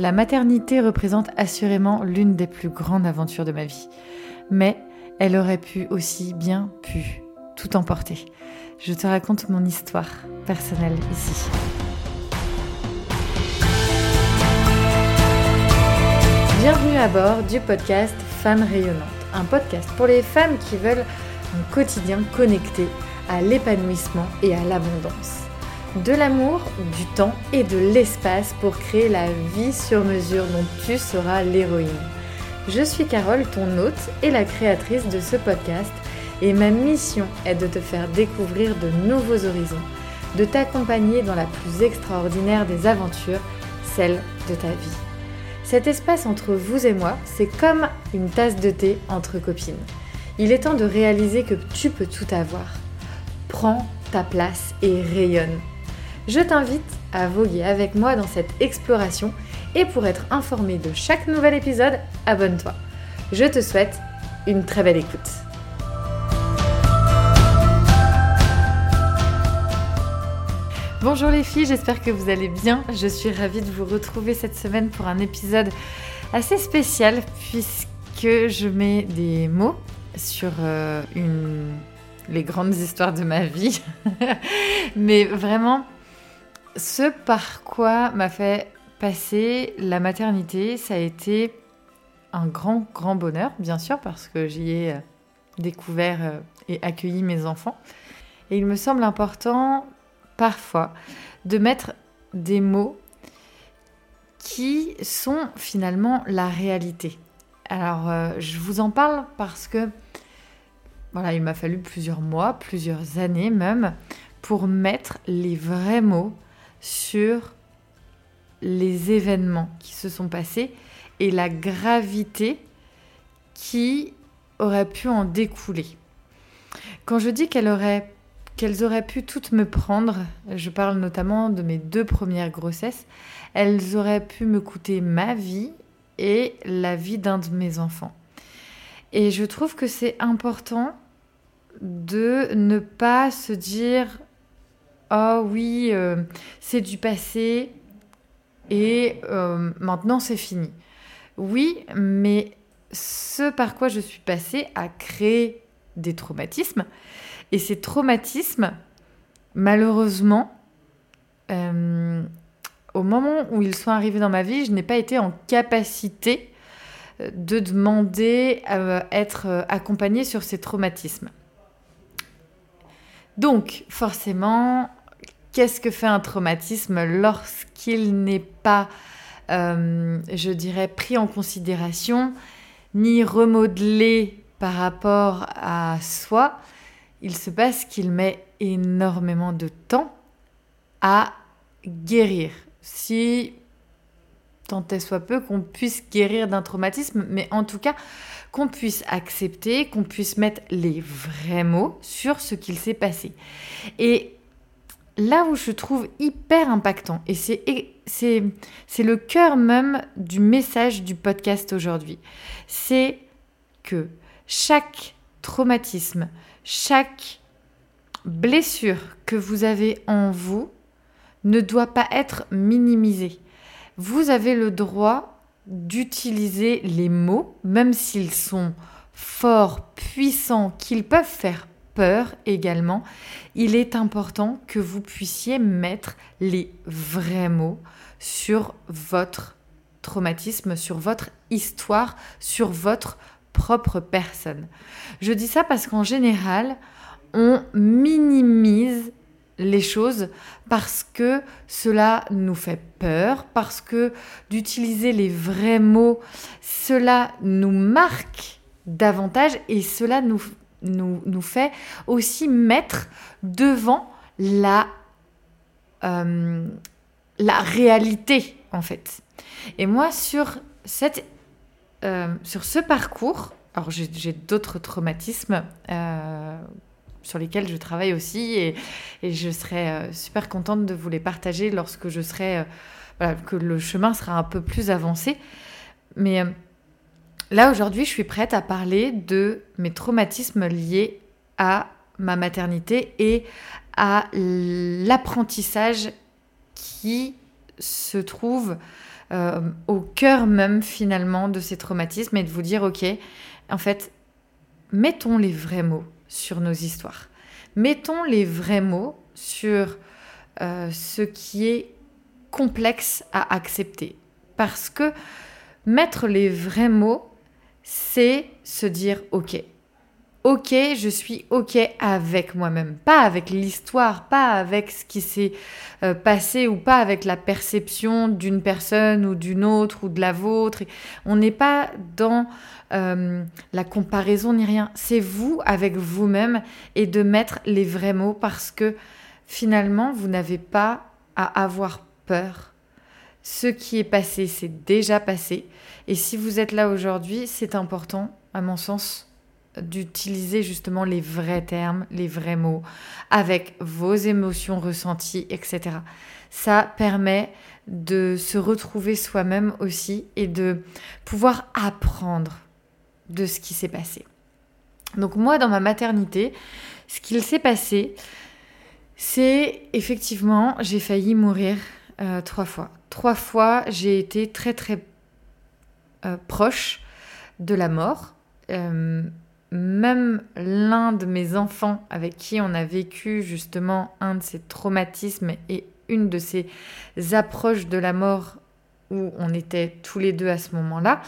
La maternité représente assurément l'une des plus grandes aventures de ma vie. Mais elle aurait pu aussi bien pu tout emporter. Je te raconte mon histoire personnelle ici. Bienvenue à bord du podcast Femmes rayonnantes, un podcast pour les femmes qui veulent un quotidien connecté à l'épanouissement et à l'abondance de l'amour, du temps et de l'espace pour créer la vie sur mesure dont tu seras l'héroïne. Je suis Carole, ton hôte et la créatrice de ce podcast, et ma mission est de te faire découvrir de nouveaux horizons, de t'accompagner dans la plus extraordinaire des aventures, celle de ta vie. Cet espace entre vous et moi, c'est comme une tasse de thé entre copines. Il est temps de réaliser que tu peux tout avoir. Prends ta place et rayonne je t'invite à voguer avec moi dans cette exploration et pour être informé de chaque nouvel épisode, abonne-toi. Je te souhaite une très belle écoute. Bonjour les filles, j'espère que vous allez bien. Je suis ravie de vous retrouver cette semaine pour un épisode assez spécial puisque je mets des mots sur euh, les grandes histoires de ma vie. Mais vraiment, ce par quoi m'a fait passer la maternité, ça a été un grand, grand bonheur, bien sûr, parce que j'y ai euh, découvert euh, et accueilli mes enfants. Et il me semble important, parfois, de mettre des mots qui sont finalement la réalité. Alors, euh, je vous en parle parce que, voilà, il m'a fallu plusieurs mois, plusieurs années même, pour mettre les vrais mots sur les événements qui se sont passés et la gravité qui aurait pu en découler. Quand je dis qu'elles auraient, qu'elles auraient pu toutes me prendre, je parle notamment de mes deux premières grossesses, elles auraient pu me coûter ma vie et la vie d'un de mes enfants. Et je trouve que c'est important de ne pas se dire oh oui, euh, c'est du passé et euh, maintenant c'est fini. Oui, mais ce par quoi je suis passée a créé des traumatismes. Et ces traumatismes, malheureusement, euh, au moment où ils sont arrivés dans ma vie, je n'ai pas été en capacité de demander à être accompagnée sur ces traumatismes. Donc, forcément, qu'est-ce que fait un traumatisme lorsqu'il n'est pas, euh, je dirais, pris en considération, ni remodelé par rapport à soi, il se passe qu'il met énormément de temps à guérir. Si tant est soit peu qu'on puisse guérir d'un traumatisme, mais en tout cas qu'on puisse accepter, qu'on puisse mettre les vrais mots sur ce qu'il s'est passé. Et là où je trouve hyper impactant, et c'est le cœur même du message du podcast aujourd'hui, c'est que chaque traumatisme, chaque blessure que vous avez en vous ne doit pas être minimisée. Vous avez le droit d'utiliser les mots, même s'ils sont forts, puissants, qu'ils peuvent faire également, il est important que vous puissiez mettre les vrais mots sur votre traumatisme, sur votre histoire, sur votre propre personne. Je dis ça parce qu'en général, on minimise les choses parce que cela nous fait peur, parce que d'utiliser les vrais mots, cela nous marque davantage et cela nous nous, nous fait aussi mettre devant la, euh, la réalité, en fait. Et moi, sur, cette, euh, sur ce parcours, alors j'ai d'autres traumatismes euh, sur lesquels je travaille aussi et, et je serai super contente de vous les partager lorsque je serai, voilà, que le chemin sera un peu plus avancé. Mais Là, aujourd'hui, je suis prête à parler de mes traumatismes liés à ma maternité et à l'apprentissage qui se trouve au cœur même finalement de ces traumatismes et de vous dire, ok, en fait, mettons les vrais mots sur nos histoires. Mettons les vrais mots sur ce qui est complexe à accepter. Parce que mettre les vrais mots, c'est se dire ok. Ok, je suis ok avec moi-même, pas avec l'histoire, pas avec ce qui s'est euh, passé ou pas avec la perception d'une personne ou d'une autre ou de la vôtre. On n'est pas dans euh, la comparaison ni rien. C'est vous avec vous-même et de mettre les vrais mots parce que finalement, vous n'avez pas à avoir peur. Ce qui est passé, c'est déjà passé. Et si vous êtes là aujourd'hui, c'est important, à mon sens, d'utiliser justement les vrais termes, les vrais mots, avec vos émotions ressenties, etc. Ça permet de se retrouver soi-même aussi et de pouvoir apprendre de ce qui s'est passé. Donc moi, dans ma maternité, ce qu'il s'est passé, c'est effectivement, j'ai failli mourir euh, trois fois. Trois fois, j'ai été très très euh, proche de la mort. Euh, même l'un de mes enfants avec qui on a vécu justement un de ces traumatismes et une de ces approches de la mort où on était tous les deux à ce moment-là,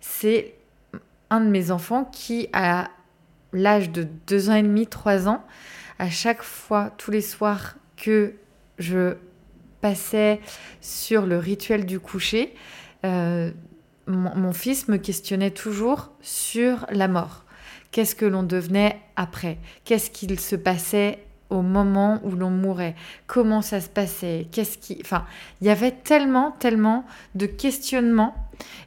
c'est un de mes enfants qui, à l'âge de deux ans et demi, trois ans, à chaque fois, tous les soirs que je passais sur le rituel du coucher, euh, mon, fils me questionnait toujours sur la mort. Qu'est-ce que l'on devenait après? Qu'est-ce qu'il se passait au moment où l'on mourait? Comment ça se passait? Qu'est-ce qui Enfin, il y avait tellement, tellement de questionnements.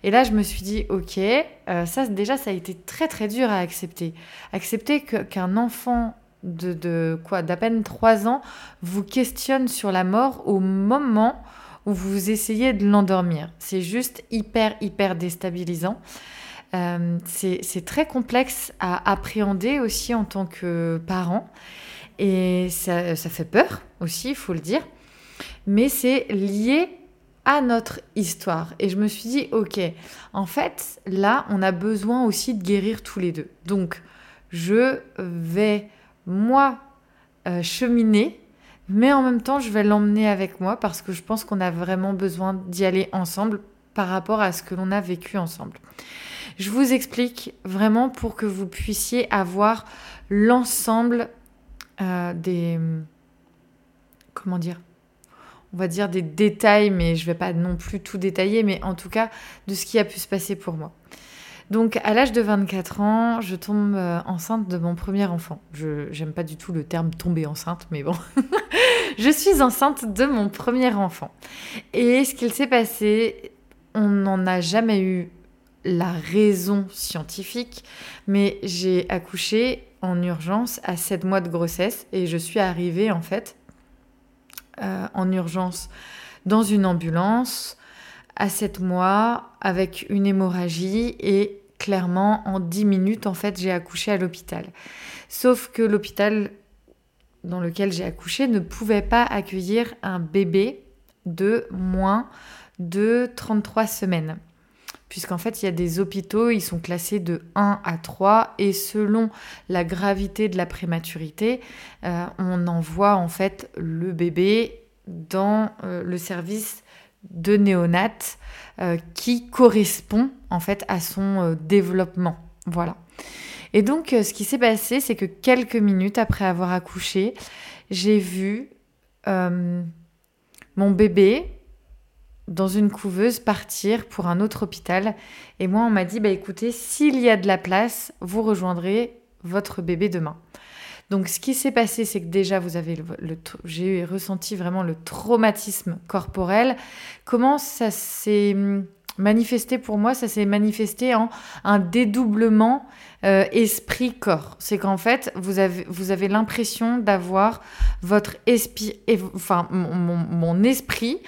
Et là, je me suis dit, ok, euh, ça déjà, ça a été très, très dur à accepter. Accepter qu'un enfant de, quoi d'à peine 3 ans vous questionne sur la mort au moment où vous essayez de l'endormir. C'est juste hyper, hyper déstabilisant. Euh, c'est très complexe à appréhender aussi en tant que parent. Et ça, ça fait peur aussi, il faut le dire. Mais c'est lié à notre histoire. Et je me suis dit, ok, en fait, là, on a besoin aussi de guérir tous les deux. Donc, je vais moi euh, cheminer, mais en même temps, je vais l'emmener avec moi parce que je pense qu'on a vraiment besoin d'y aller ensemble par rapport à ce que l'on a vécu ensemble. Je vous explique vraiment pour que vous puissiez avoir l'ensemble euh, des... Comment dire on va dire des détails, mais je ne vais pas non plus tout détailler, mais en tout cas de ce qui a pu se passer pour moi. Donc à l'âge de 24 ans, je tombe euh, enceinte de mon premier enfant. Je n'aime pas du tout le terme tomber enceinte, mais bon. je suis enceinte de mon premier enfant. Et ce qu'il s'est passé, on n'en a jamais eu la raison scientifique, mais j'ai accouché en urgence à 7 mois de grossesse et je suis arrivée en fait euh, en urgence dans une ambulance à 7 mois avec une hémorragie et clairement en 10 minutes en fait j'ai accouché à l'hôpital. Sauf que l'hôpital dans lequel j'ai accouché ne pouvait pas accueillir un bébé de moins de 33 semaines. Puisqu'en fait, il y a des hôpitaux, ils sont classés de 1 à 3 et selon la gravité de la prématurité, euh, on envoie en fait le bébé dans euh, le service de néonate euh, qui correspond en fait à son euh, développement. Voilà. Et donc euh, ce qui s'est passé, c'est que quelques minutes après avoir accouché, j'ai vu mon bébé dans une couveuse partir pour un autre hôpital. Et moi, on m'a dit, bah écoutez, s'il y a de la place, vous rejoindrez votre bébé demain. Donc ce qui s'est passé, c'est que déjà vous avez le, j'ai ressenti vraiment le traumatisme corporel. Comment ça s'est hum, manifesté pour moi? Ça s'est manifesté en un dédoublement euh, esprit-corps. C'est qu'en fait, vous avez, vous avez l'impression d'avoir votre esprit, enfin mon, esprit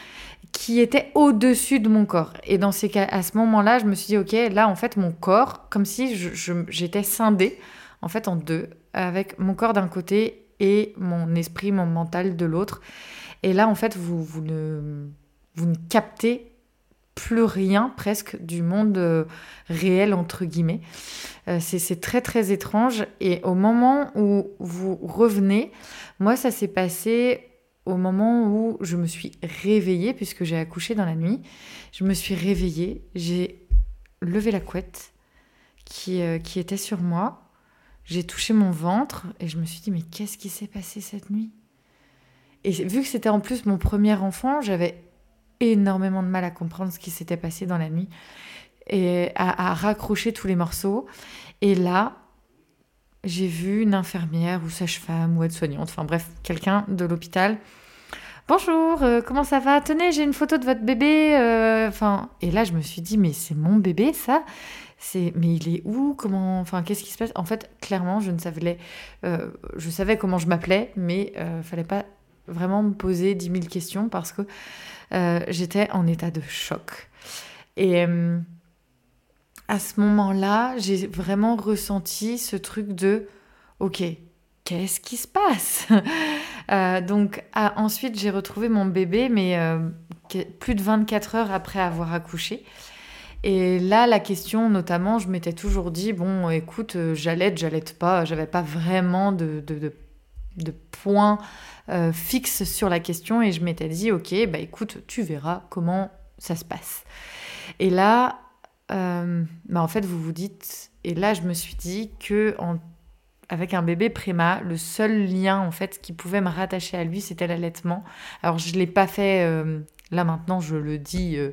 qui était au-dessus de mon corps. Et dans ces cas, à ce moment-là, je me suis dit, ok, là, en fait, mon corps, comme si j'étais scindée, en fait, en deux, avec mon corps d'un côté et mon esprit, mon mental de l'autre. Et là, en fait, vous, ne, vous ne captez plus rien presque du monde euh, réel, entre guillemets. Euh, c'est très très étrange. Et au moment où vous revenez, moi ça s'est passé au moment où je me suis réveillée, puisque j'ai accouché dans la nuit. Je me suis réveillée, j'ai levé la couette qui, euh, qui était sur moi. J'ai touché mon ventre et je me suis dit, mais qu'est-ce qui s'est passé cette nuit? Et vu que c'était en plus mon premier enfant, j'avais énormément de mal à comprendre ce qui s'était passé dans la nuit et à, raccrocher tous les morceaux. Et là, j'ai vu une infirmière ou sage-femme ou aide-soignante, enfin bref, quelqu'un de l'hôpital. Bonjour, euh, comment ça va? Tenez, j'ai une photo de votre bébé. Euh, enfin, et là, je me suis dit, mais c'est mon bébé, ça c'est mais il est où? Comment enfin qu'est-ce qui se passe? En fait clairement je ne savais euh, je savais comment je m'appelais mais euh, fallait pas vraiment me poser dix mille questions parce que euh, j'étais en état de choc. Et euh, à ce moment-là, j'ai vraiment ressenti ce truc de OK, qu'est-ce qui se passe? Donc ensuite, j'ai retrouvé mon bébé, mais plus de 24 heures après avoir accouché. Et là, la question, notamment, je m'étais toujours dit, bon, écoute, j'allais, j'allais pas, j'avais pas vraiment de, de, de, points euh, fixe sur la question et je m'étais dit, ok, bah écoute, tu verras comment ça se passe. Et là, euh, bah en fait, vous vous dites, et là, je me suis dit que en, avec un bébé préma, le seul lien en fait qui pouvait me rattacher à lui, c'était l'allaitement. Alors, je l'ai pas fait. Euh, Là maintenant, je le dis, euh,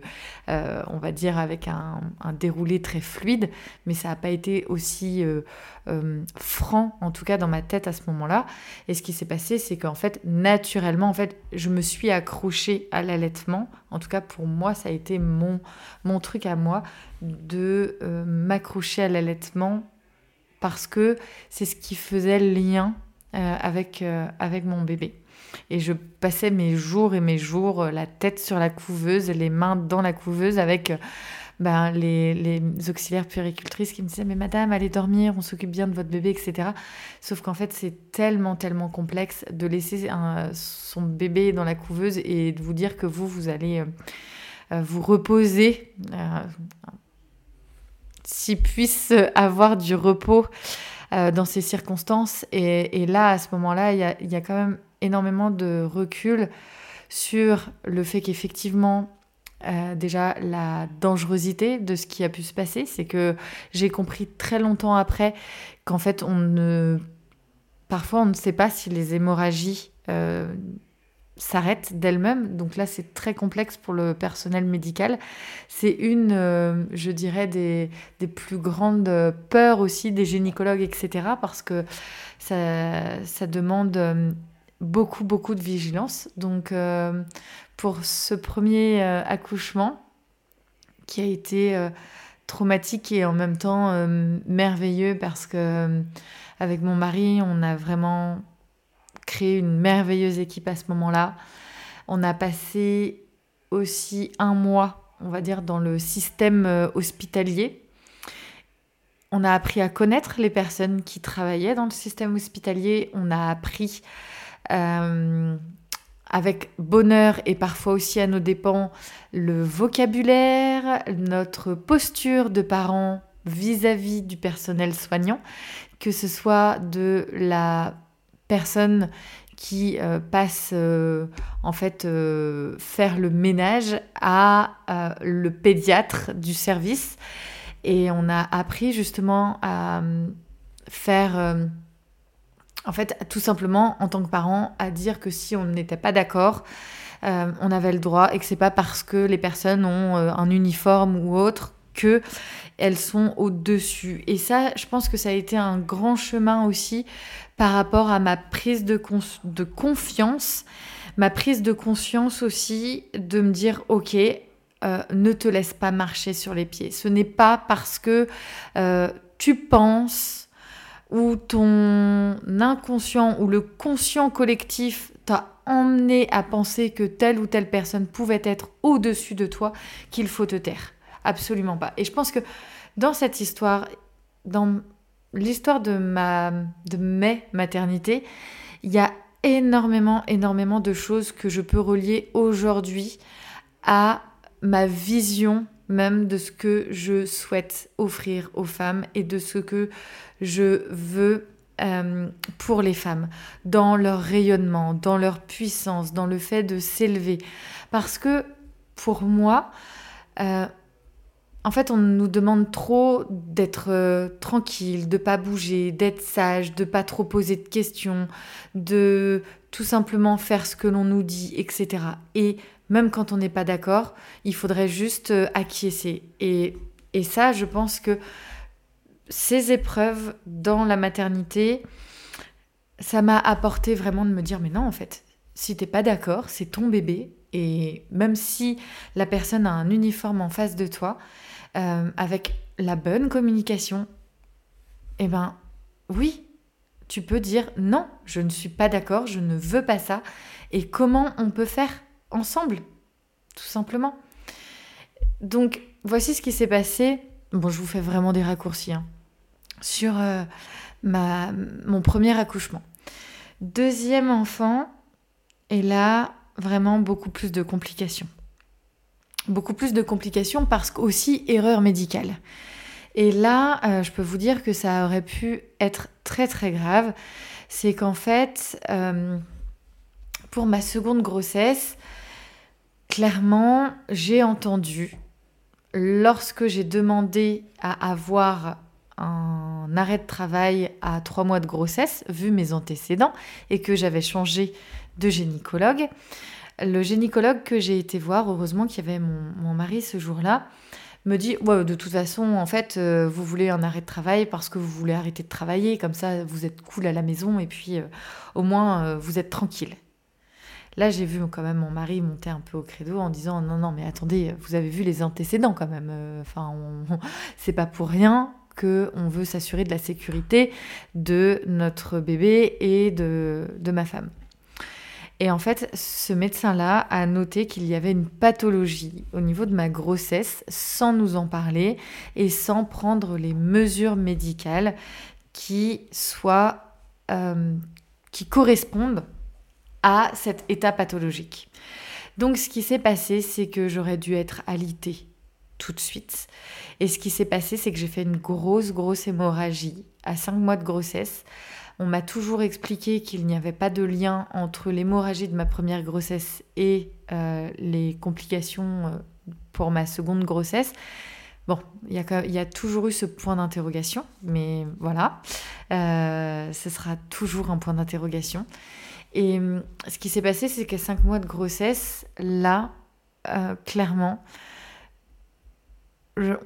euh, on va dire avec un, déroulé très fluide, mais ça n'a pas été aussi euh, franc, en tout cas dans ma tête à ce moment-là. Et ce qui s'est passé, c'est qu'en fait, naturellement, je me suis accrochée à l'allaitement. En tout cas, pour moi, ça a été mon, truc à moi de m'accrocher à l'allaitement parce que c'est ce qui faisait le lien avec mon bébé. Et je passais mes jours et mes jours, euh, la tête sur la couveuse, les mains dans la couveuse avec euh, ben, les, les, auxiliaires puéricultrices qui me disaient Mais madame, allez dormir, on s'occupe bien de votre bébé, etc. Sauf qu'en fait, c'est tellement, tellement complexe de laisser son bébé dans la couveuse et de vous dire que vous, vous allez euh, vous reposer. s'il puisse avoir du repos dans ces circonstances. Et, et, là, à ce moment-là, il y, y a, quand même énormément de recul sur le fait qu'effectivement, euh, déjà la dangerosité de ce qui a pu se passer, c'est que j'ai compris très longtemps après qu'en fait on ne, parfois on ne sait pas si les hémorragies euh, s'arrêtent d'elles-mêmes. Donc là c'est très complexe pour le personnel médical. C'est une, euh, je dirais, des, des, plus grandes peurs aussi des gynécologues, etc. Parce que ça, ça demande beaucoup, beaucoup de vigilance. Donc, euh, pour ce premier euh, accouchement, qui a été euh, traumatique et en même temps merveilleux, parce que avec mon mari, on a vraiment créé une merveilleuse équipe à ce moment-là. On a passé aussi un mois, on va dire, dans le système hospitalier. On a appris à connaître les personnes qui travaillaient dans le système hospitalier. On a appris avec bonheur et parfois aussi à nos dépens le vocabulaire, notre posture de parents vis-à-vis du personnel soignant, que ce soit de la personne qui euh, passe euh, en fait faire le ménage à le pédiatre du service. Et on a appris justement à faire en fait, tout simplement, en tant que parent, à dire que si on n'était pas d'accord, euh, on avait le droit et que c'est pas parce que les personnes ont euh, un uniforme ou autre que elles sont au-dessus. Et ça, je pense que ça a été un grand chemin aussi par rapport à ma prise de, confiance, ma prise de conscience aussi de me dire, ok, euh, ne te laisse pas marcher sur les pieds. Ce n'est pas parce que tu penses où ton inconscient ou le conscient collectif t'a emmené à penser que telle ou telle personne pouvait être au-dessus de toi, qu'il faut te taire. Absolument pas. Et je pense que dans cette histoire, dans l'histoire de ma de mes maternités, il y a énormément, énormément de choses que je peux relier aujourd'hui à ma vision même de ce que je souhaite offrir aux femmes et de ce que je veux euh, pour les femmes, dans leur rayonnement, dans leur puissance, dans le fait de s'élever. Parce que pour moi, euh, en fait, on nous demande trop d'être euh, tranquille, de pas bouger, d'être sage, de pas trop poser de questions, de tout simplement faire ce que l'on nous dit, etc. Et même quand on n'est pas d'accord, il faudrait juste euh, acquiescer. Et, et ça, je pense que ces épreuves dans la maternité, ça m'a apporté vraiment de me dire, mais non, en fait, si t'es pas d'accord, c'est ton bébé. Et même si la personne a un uniforme en face de toi, euh, avec la bonne communication, eh ben oui, tu peux dire non, je ne suis pas d'accord, je ne veux pas ça. Et comment on peut faire? Ensemble, tout simplement. Donc voici ce qui s'est passé. Bon, je vous fais vraiment des raccourcis hein, sur euh, mon premier accouchement. Deuxième enfant, et là, vraiment beaucoup plus de complications beaucoup plus de complications parce qu'aussi erreur médicale. Et là, euh, je peux vous dire que ça aurait pu être très très grave. C'est qu'en fait, euh, pour ma seconde grossesse, clairement, j'ai entendu, lorsque j'ai demandé à avoir un arrêt de travail à trois mois de grossesse, vu mes antécédents, et que j'avais changé de gynécologue, le gynécologue que j'ai été voir, heureusement qu'il y avait mon, mari ce jour-là, me dit ouais, de toute façon, en fait, euh, vous voulez un arrêt de travail parce que vous voulez arrêter de travailler, comme ça vous êtes cool à la maison et puis euh, au moins euh, vous êtes tranquille. Là, j'ai vu quand même mon mari monter un peu au credo en disant non, non, mais attendez, vous avez vu les antécédents quand même. Enfin, c'est pas pour rien que on veut s'assurer de la sécurité de notre bébé et de ma femme. Et en fait, ce médecin-là a noté qu'il y avait une pathologie au niveau de ma grossesse sans nous en parler et sans prendre les mesures médicales qui soient euh, qui correspondent à cet état pathologique. Donc ce qui s'est passé, c'est que j'aurais dû être alitée tout de suite. Et ce qui s'est passé, c'est que j'ai fait une grosse, grosse hémorragie à 5 mois de grossesse on m'a toujours expliqué qu'il n'y avait pas de lien entre l'hémorragie de ma première grossesse et euh, les complications euh, pour ma seconde grossesse. Bon, il y, a toujours eu ce point d'interrogation, mais voilà, euh, ce sera toujours un point d'interrogation. Et ce qui s'est passé, c'est qu'à cinq mois de grossesse, là, clairement,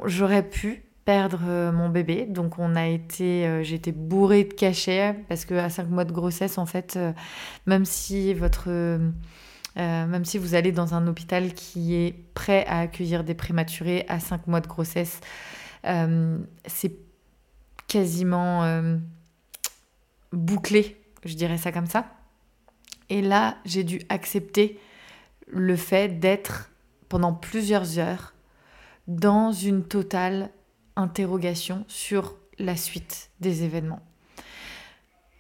j'aurais pu perdre euh, mon bébé. Donc on a été, euh, été bourrée de cachets parce que à 5 mois de grossesse, en fait, euh, même si votre, même si vous allez dans un hôpital qui est prêt à accueillir des prématurés à 5 mois de grossesse, c'est quasiment bouclé, je dirais ça comme ça. Et là, j'ai dû accepter le fait d'être pendant plusieurs heures dans une totale interrogation sur la suite des événements.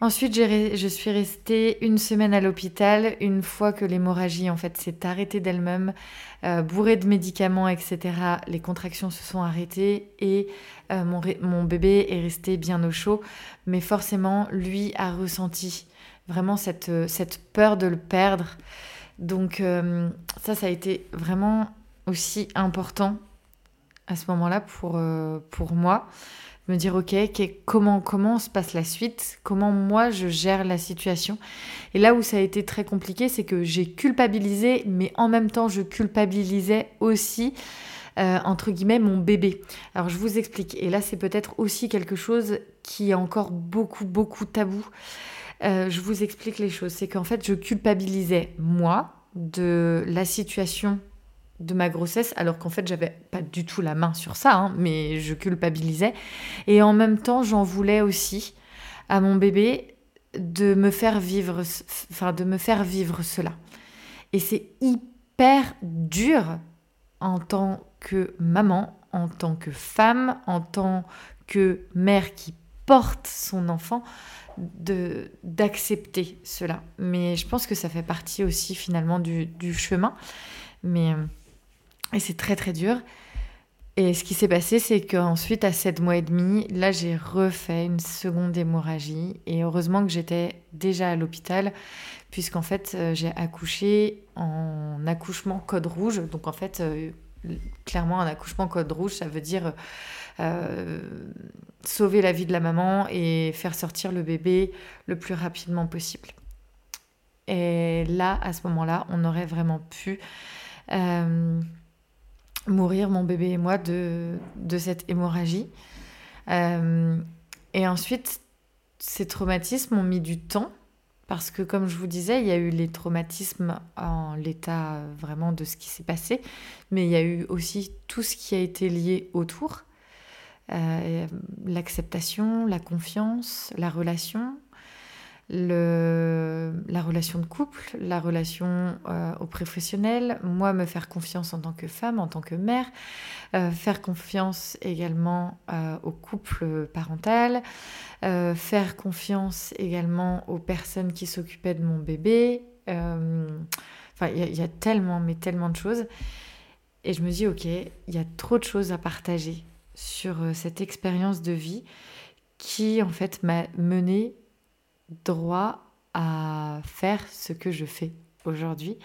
Ensuite, je suis restée une semaine à l'hôpital. Une fois que l'hémorragie en fait s'est arrêtée d'elle-même, euh, bourrée de médicaments, etc., les contractions se sont arrêtées et euh, mon, mon, bébé est resté bien au chaud. Mais forcément, lui a ressenti vraiment cette, euh, cette peur de le perdre. Donc ça, ça a été vraiment aussi important à ce moment-là pour, euh, pour moi. Me dire, ok, comment, comment se passe la suite? Comment moi je gère la situation? Et là où ça a été très compliqué, c'est que j'ai culpabilisé, mais en même temps, je culpabilisais aussi. Euh, entre guillemets mon bébé. Alors je vous explique, et là c'est peut-être aussi quelque chose qui est encore beaucoup beaucoup tabou. Euh, je vous explique les choses, c'est qu'en fait je culpabilisais moi de la situation de ma grossesse, alors qu'en fait j'avais pas du tout la main sur ça, hein, mais je culpabilisais. Et en même temps, j'en voulais aussi à mon bébé de me faire vivre, de me faire vivre cela. Et c'est hyper dur en tant que maman, en tant que femme, en tant que mère qui porte son enfant, de d'accepter cela. Mais je pense que ça fait partie aussi finalement du, du chemin. Mais euh, Et c'est très très dur. Et ce qui s'est passé, c'est qu'ensuite, à 7 mois et demi, là, j'ai refait une seconde hémorragie. Et heureusement que j'étais déjà à l'hôpital, puisqu'en fait, euh, j'ai accouché en accouchement code rouge. Donc, en fait, euh, clairement, un accouchement code rouge, ça veut dire euh, sauver la vie de la maman et faire sortir le bébé le plus rapidement possible. Et là, à ce moment-là, on aurait vraiment pu mourir, mon bébé et moi, de, de cette hémorragie. Euh, et ensuite, ces traumatismes ont mis du temps parce que, comme je vous disais, il y a eu les traumatismes en l'état vraiment de ce qui s'est passé, mais il y a eu aussi tout ce qui a été lié autour. Euh, l'acceptation, la confiance, la relation, le, la relation de couple, la relation euh, au professionnel, moi me faire confiance en tant que femme, en tant que mère, euh, faire confiance également euh, au couple parental, faire confiance également aux personnes qui s'occupaient de mon bébé. Enfin, il y, a tellement, mais tellement de choses. Et je me dis, ok, il y a trop de choses à partager sur cette expérience de vie qui en fait m'a menée droit à faire ce que je fais aujourd'hui.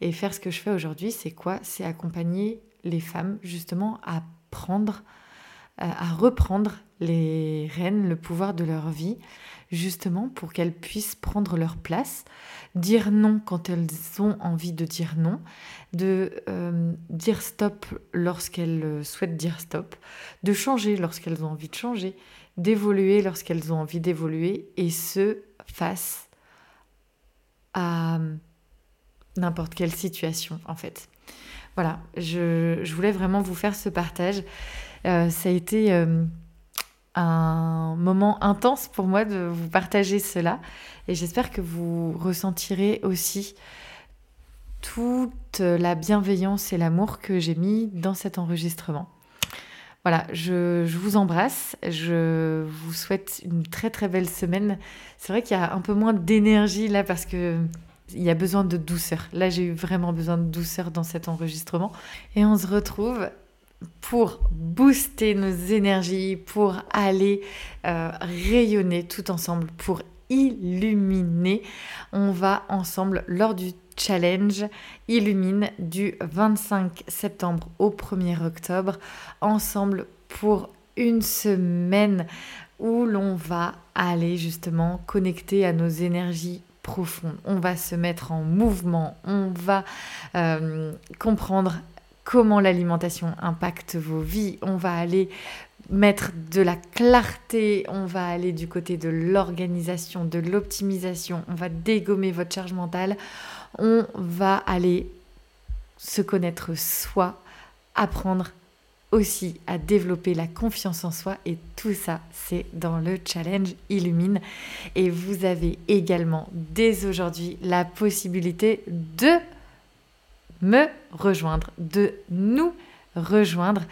Et faire ce que je fais aujourd'hui, c'est quoi? C'est accompagner les femmes justement à prendre, euh, à reprendre les rênes, le pouvoir de leur vie, justement pour qu'elles puissent prendre leur place, dire non quand elles ont envie de dire non, de euh, dire stop lorsqu'elles souhaitent dire stop, de changer lorsqu'elles ont envie de changer, d'évoluer lorsqu'elles ont envie d'évoluer, et ce, face à n'importe quelle situation, en fait. Voilà, je, voulais vraiment vous faire ce partage. Euh, ça a été euh, un moment intense pour moi de vous partager cela, et j'espère que vous ressentirez aussi toute la bienveillance et l'amour que j'ai mis dans cet enregistrement. Voilà, je, vous embrasse. Je vous souhaite une très très belle semaine. C'est vrai qu'il y a un peu moins d'énergie là parce que il y a besoin de douceur. Là, j'ai eu vraiment besoin de douceur dans cet enregistrement. Et on se retrouve pour booster nos énergies, pour aller euh, rayonner tout ensemble, pour illuminer. On va ensemble lors du challenge Illumine du 25 septembre au 1er octobre, ensemble pour une semaine où l'on va aller justement connecter à nos énergies profondes. On va se mettre en mouvement, on va euh, comprendre comment l'alimentation impacte vos vies, on va aller mettre de la clarté, on va aller du côté de l'organisation, de l'optimisation, on va dégommer votre charge mentale, on va aller se connaître soi, apprendre aussi à développer la confiance en soi et tout ça c'est dans le challenge Illumine. Et vous avez également dès aujourd'hui la possibilité de me rejoindre, de nous rejoindre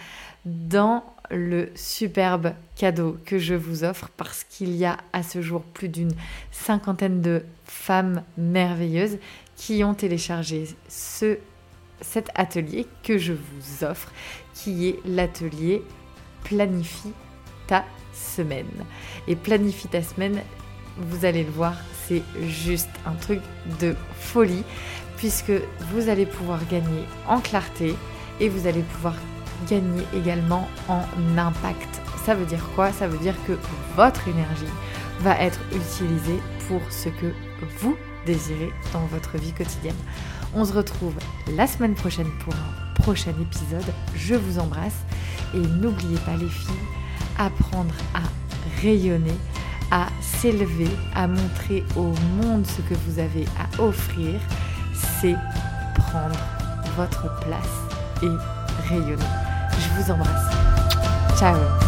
dans le superbe cadeau que je vous offre parce qu'il y a à ce jour plus d'une cinquantaine de femmes merveilleuses qui ont téléchargé ce, cet atelier que je vous offre, qui est l'atelier Planifie ta semaine. Et Planifie ta semaine, vous allez le voir, c'est juste un truc de folie, puisque vous allez pouvoir gagner en clarté et vous allez pouvoir gagner également en impact. Ça veut dire quoi? Ça veut dire que votre énergie va être utilisée pour ce que vous désirez dans votre vie quotidienne. On se retrouve la semaine prochaine pour un prochain épisode. Je vous embrasse et n'oubliez pas les filles, apprendre à rayonner, à s'élever, à montrer au monde ce que vous avez à offrir, c'est prendre votre place et rayonner. Je vous embrasse. Ciao